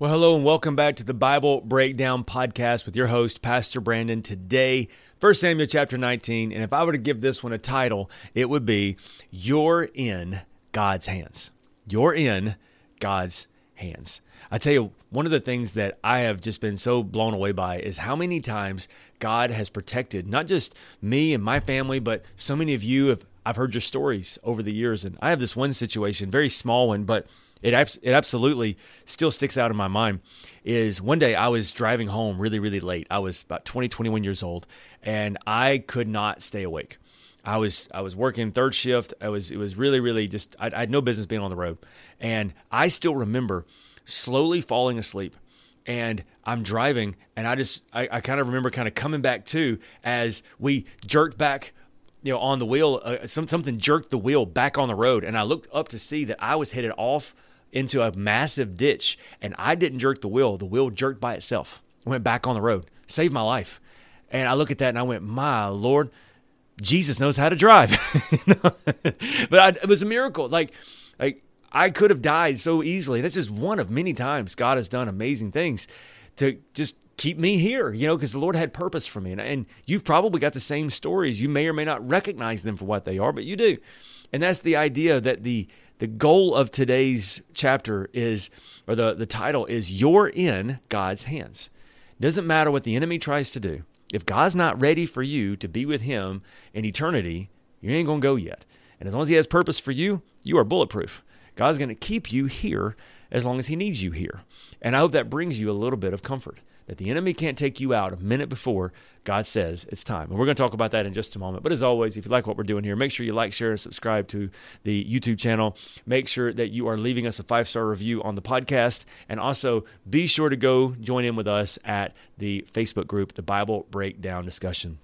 Well, hello and welcome back to the Bible Breakdown Podcast with your host, Pastor Brandon. Today, 1 Samuel chapter 19. And if I were to give this one a title, it would be You're in God's Hands. You're in God's Hands. I tell you, one of the things that I have just been so blown away by is how many times God has protected not just me and my family, but so many of you have I've heard your stories over the years. And I have this one situation, very small one, but it it absolutely still sticks out in my mind is one day I was driving home really really late. I was about 20 21 years old and I could not stay awake. I was I was working third shift. I was it was really really just I, I had no business being on the road, and I still remember slowly falling asleep. And I'm driving, and I just I, I kind of remember kind of coming back to as we jerked back you know on the wheel uh, some, something jerked the wheel back on the road and i looked up to see that i was headed off into a massive ditch and I didn't jerk the wheel. The wheel jerked by itself. went back on the road. Saved my life. And I look at that and I went, My Lord, Jesus knows how to drive. but I, it was a miracle. Like, like I could have died so easily. That's just one of many times God has done amazing things to just keep me here, you know, because the Lord had purpose for me. And, and you've probably got the same stories. You may or may not recognize them for what they are, but you do. And that's the idea that the the goal of today's chapter is, or the, the title is, You're in God's hands. Doesn't matter what the enemy tries to do. If God's not ready for you to be with Him in eternity, you ain't going to go yet. And as long as He has purpose for you, you are bulletproof. God's going to keep you here as long as He needs you here. And I hope that brings you a little bit of comfort that the enemy can't take you out a minute before God says it's time. And we're going to talk about that in just a moment. But as always, if you like what we're doing here, make sure you like, share, and subscribe to the YouTube channel. Make sure that you are leaving us a five star review on the podcast. And also be sure to go join in with us at the Facebook group, the Bible Breakdown Discussion.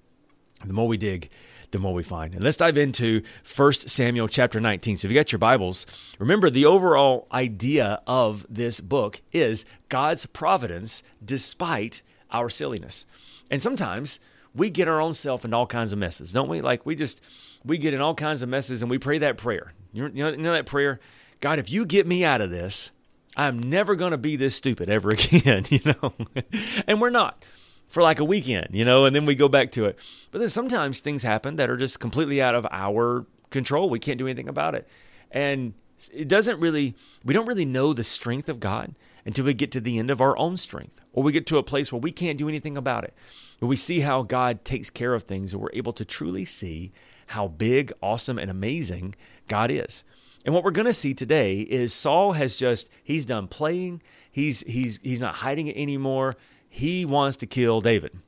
The more we dig, the more we find. And let's dive into 1 Samuel chapter 19. So if you got your Bibles, remember the overall idea of this book is God's providence despite our silliness. And sometimes we get our own self in all kinds of messes, don't we? Like we just we get in all kinds of messes and we pray that prayer. You know, you know that prayer? God, if you get me out of this, I'm never going to be this stupid ever again, you know? and we're not for like a weekend, you know, and then we go back to it. But then sometimes things happen that are just completely out of our control. We can't do anything about it. And it doesn't really, we don't really know the strength of God until we get to the end of our own strength or we get to a place where we can't do anything about it. But we see how God takes care of things and we're able to truly see how big, awesome, and amazing God is. And what we're going to see today is Saul has just he's done playing. He's he's he's not hiding it anymore he wants to kill David.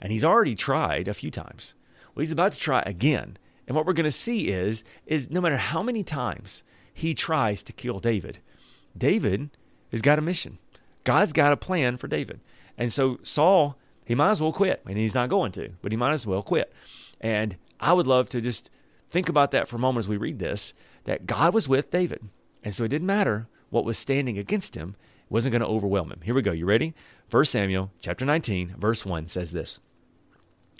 And he's already tried a few times. Well, he's about to try again. And what we're going to see is, is no matter how many times he tries to kill David, David has got a mission. God's got a plan for David. And so Saul, he might as well quit. And he's not going to, but he might as well quit. And I would love to just think about that for a moment as we read this that God was with David. And so it didn't matter what was standing against him, wasn't going to overwhelm him. Here we go. You ready? 1 Samuel chapter 19, verse 1 says this.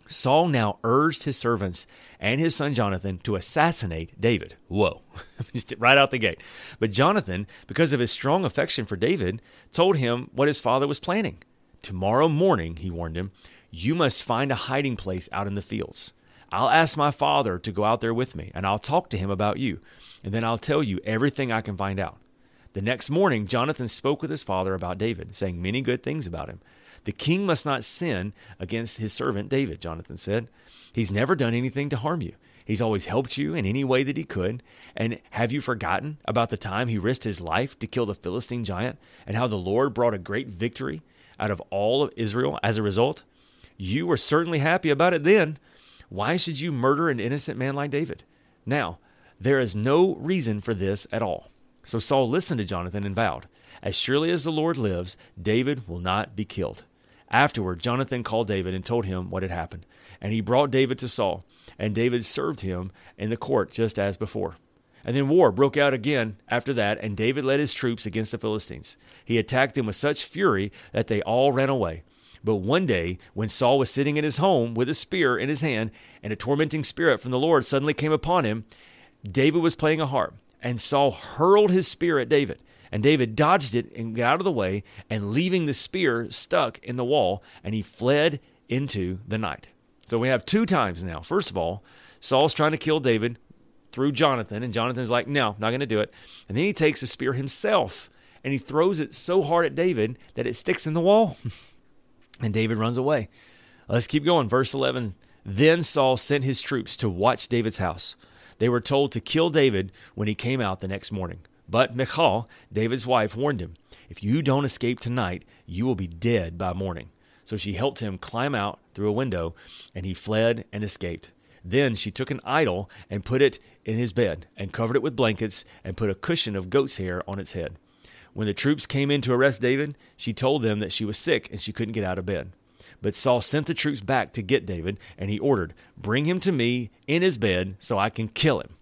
Saul now urged his servants and his son Jonathan to assassinate David. Whoa, right out the gate. But Jonathan, because of his strong affection for David, told him what his father was planning. Tomorrow morning, he warned him, you must find a hiding place out in the fields. I'll ask my father to go out there with me, and I'll talk to him about you, and then I'll tell you everything I can find out. The next morning, Jonathan spoke with his father about David, saying many good things about him. The king must not sin against his servant David, Jonathan said. He's never done anything to harm you. He's always helped you in any way that he could. And have you forgotten about the time he risked his life to kill the Philistine giant and how the Lord brought a great victory out of all of Israel as a result? You were certainly happy about it then. Why should you murder an innocent man like David? Now, there is no reason for this at all. So Saul listened to Jonathan and vowed, As surely as the Lord lives, David will not be killed. Afterward, Jonathan called David and told him what had happened. And he brought David to Saul. and David served him in the court just as before. And then war broke out again after that, and David led his troops against the Philistines. He attacked them with such fury that they all ran away. But one day, when Saul was sitting in his home with a spear in his hand, and a tormenting spirit from the Lord suddenly came upon him, David was playing a harp, and Saul hurled his spear at David. And David dodged it and got out of the way, and leaving the spear stuck in the wall, and he fled into the night. So we have two times now. First of all, Saul's trying to kill David through Jonathan, and Jonathan's like, no, not going to do it. And then he takes a spear himself and he throws it so hard at David that it sticks in the wall. and David runs away. Let's keep going. Verse 11 Then Saul sent his troops to watch David's house. They were told to kill David when he came out the next morning. But Michal, David's wife, warned him, If you don't escape tonight, you will be dead by morning. So she helped him climb out through a window, and he fled and escaped. Then she took an idol and put it in his bed, and covered it with blankets, and put a cushion of goat's hair on its head. When the troops came in to arrest David, she told them that she was sick and she couldn't get out of bed. But Saul sent the troops back to get David, and he ordered, Bring him to me in his bed so I can kill him.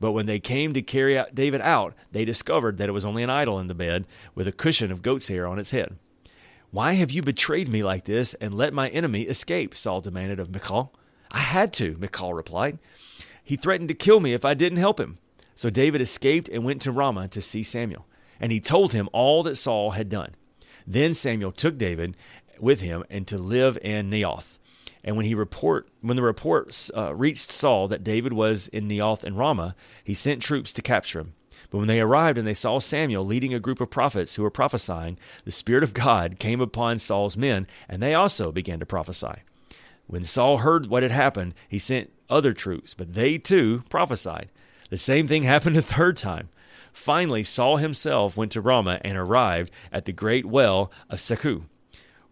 But when they came to carry out David out, they discovered that it was only an idol in the bed with a cushion of goat's hair on its head. Why have you betrayed me like this and let my enemy escape? Saul demanded of Michal. I had to, Michal replied. He threatened to kill me if I didn't help him. So David escaped and went to Ramah to see Samuel. And he told him all that Saul had done. Then Samuel took David with him and to live in Naioth. And when he report when the reports uh, reached Saul that David was in Naioth and Ramah, he sent troops to capture him. But when they arrived and they saw Samuel leading a group of prophets who were prophesying, the Spirit of God came upon Saul's men, and they also began to prophesy. When Saul heard what had happened, he sent other troops, but they too prophesied. The same thing happened a third time. Finally, Saul himself went to Ramah and arrived at the great well of Secu.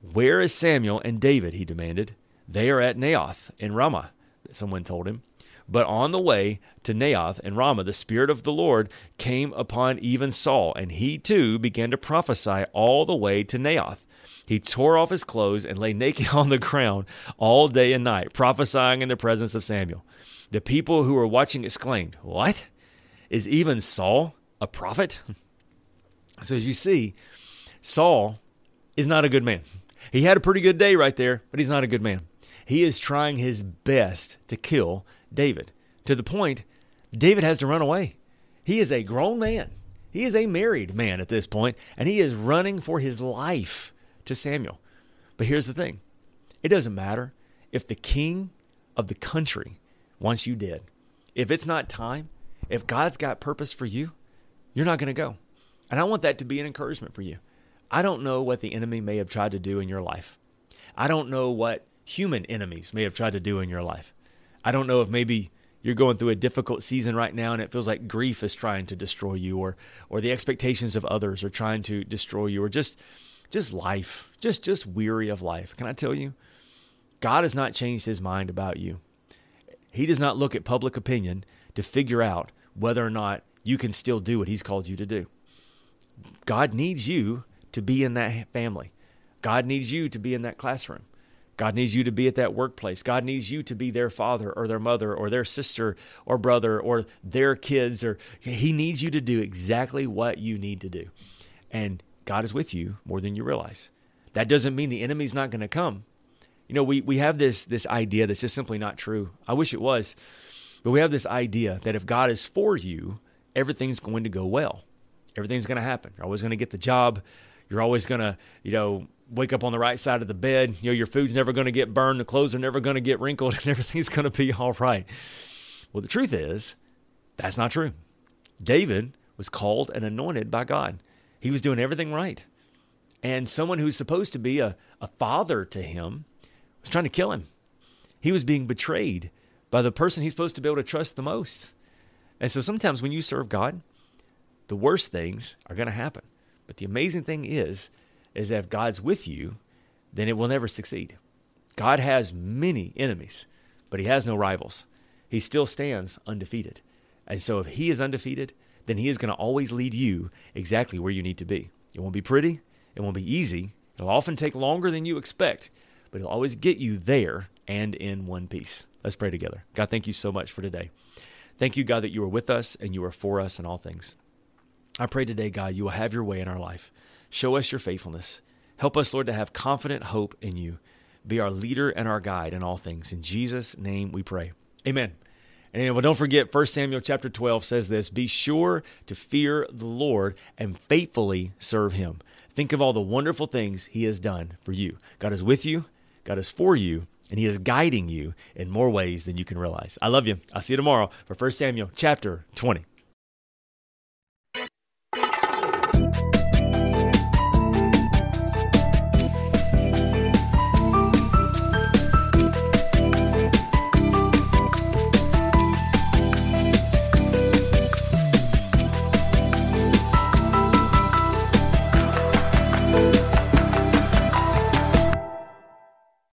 Where is Samuel and David? he demanded. They are at Naioth in Ramah, someone told him. But on the way to Naioth and Ramah, the Spirit of the Lord came upon even Saul, and he too began to prophesy all the way to Naioth. He tore off his clothes and lay naked on the ground all day and night, prophesying in the presence of Samuel. The people who were watching exclaimed, What? Is even Saul a prophet? So, as you see, Saul is not a good man. He had a pretty good day right there, but he's not a good man. He is trying his best to kill David to the point David has to run away. He is a grown man. He is a married man at this point, and he is running for his life to Samuel. But here's the thing it doesn't matter if the king of the country wants you dead. If it's not time, if God's got purpose for you, you're not going to go. And I want that to be an encouragement for you. I don't know what the enemy may have tried to do in your life. I don't know what human enemies may have tried to do in your life. I don't know if maybe you're going through a difficult season right now and it feels like grief is trying to destroy you or or the expectations of others are trying to destroy you or just just life, just just weary of life. Can I tell you? God has not changed his mind about you. He does not look at public opinion to figure out whether or not you can still do what he's called you to do. God needs you to be in that family. God needs you to be in that classroom. God needs you to be at that workplace. God needs you to be their father or their mother or their sister or brother or their kids or he needs you to do exactly what you need to do. And God is with you more than you realize. That doesn't mean the enemy's not going to come. You know, we, we have this this idea that's just simply not true. I wish it was. But we have this idea that if God is for you, everything's going to go well. Everything's going to happen. You're always going to get the job. You're always going to, you know, wake up on the right side of the bed. You know, your food's never going to get burned, the clothes are never going to get wrinkled, and everything's going to be all right. Well, the truth is, that's not true. David was called and anointed by God. He was doing everything right. And someone who's supposed to be a, a father to him was trying to kill him. He was being betrayed by the person he's supposed to be able to trust the most. And so sometimes when you serve God, the worst things are going to happen. But the amazing thing is, is that if God's with you, then it will never succeed. God has many enemies, but he has no rivals. He still stands undefeated. And so if he is undefeated, then He is going to always lead you exactly where you need to be. It won't be pretty, it won't be easy, it'll often take longer than you expect, but He'll always get you there and in one piece. Let's pray together. God, thank you so much for today. Thank you, God, that you are with us and you are for us in all things. I pray today, God, you will have your way in our life. Show us your faithfulness. Help us, Lord, to have confident hope in you. Be our leader and our guide in all things. In Jesus' name we pray. Amen. And well, don't forget, 1 Samuel chapter 12 says this Be sure to fear the Lord and faithfully serve him. Think of all the wonderful things he has done for you. God is with you, God is for you, and he is guiding you in more ways than you can realize. I love you. I'll see you tomorrow for 1 Samuel chapter 20.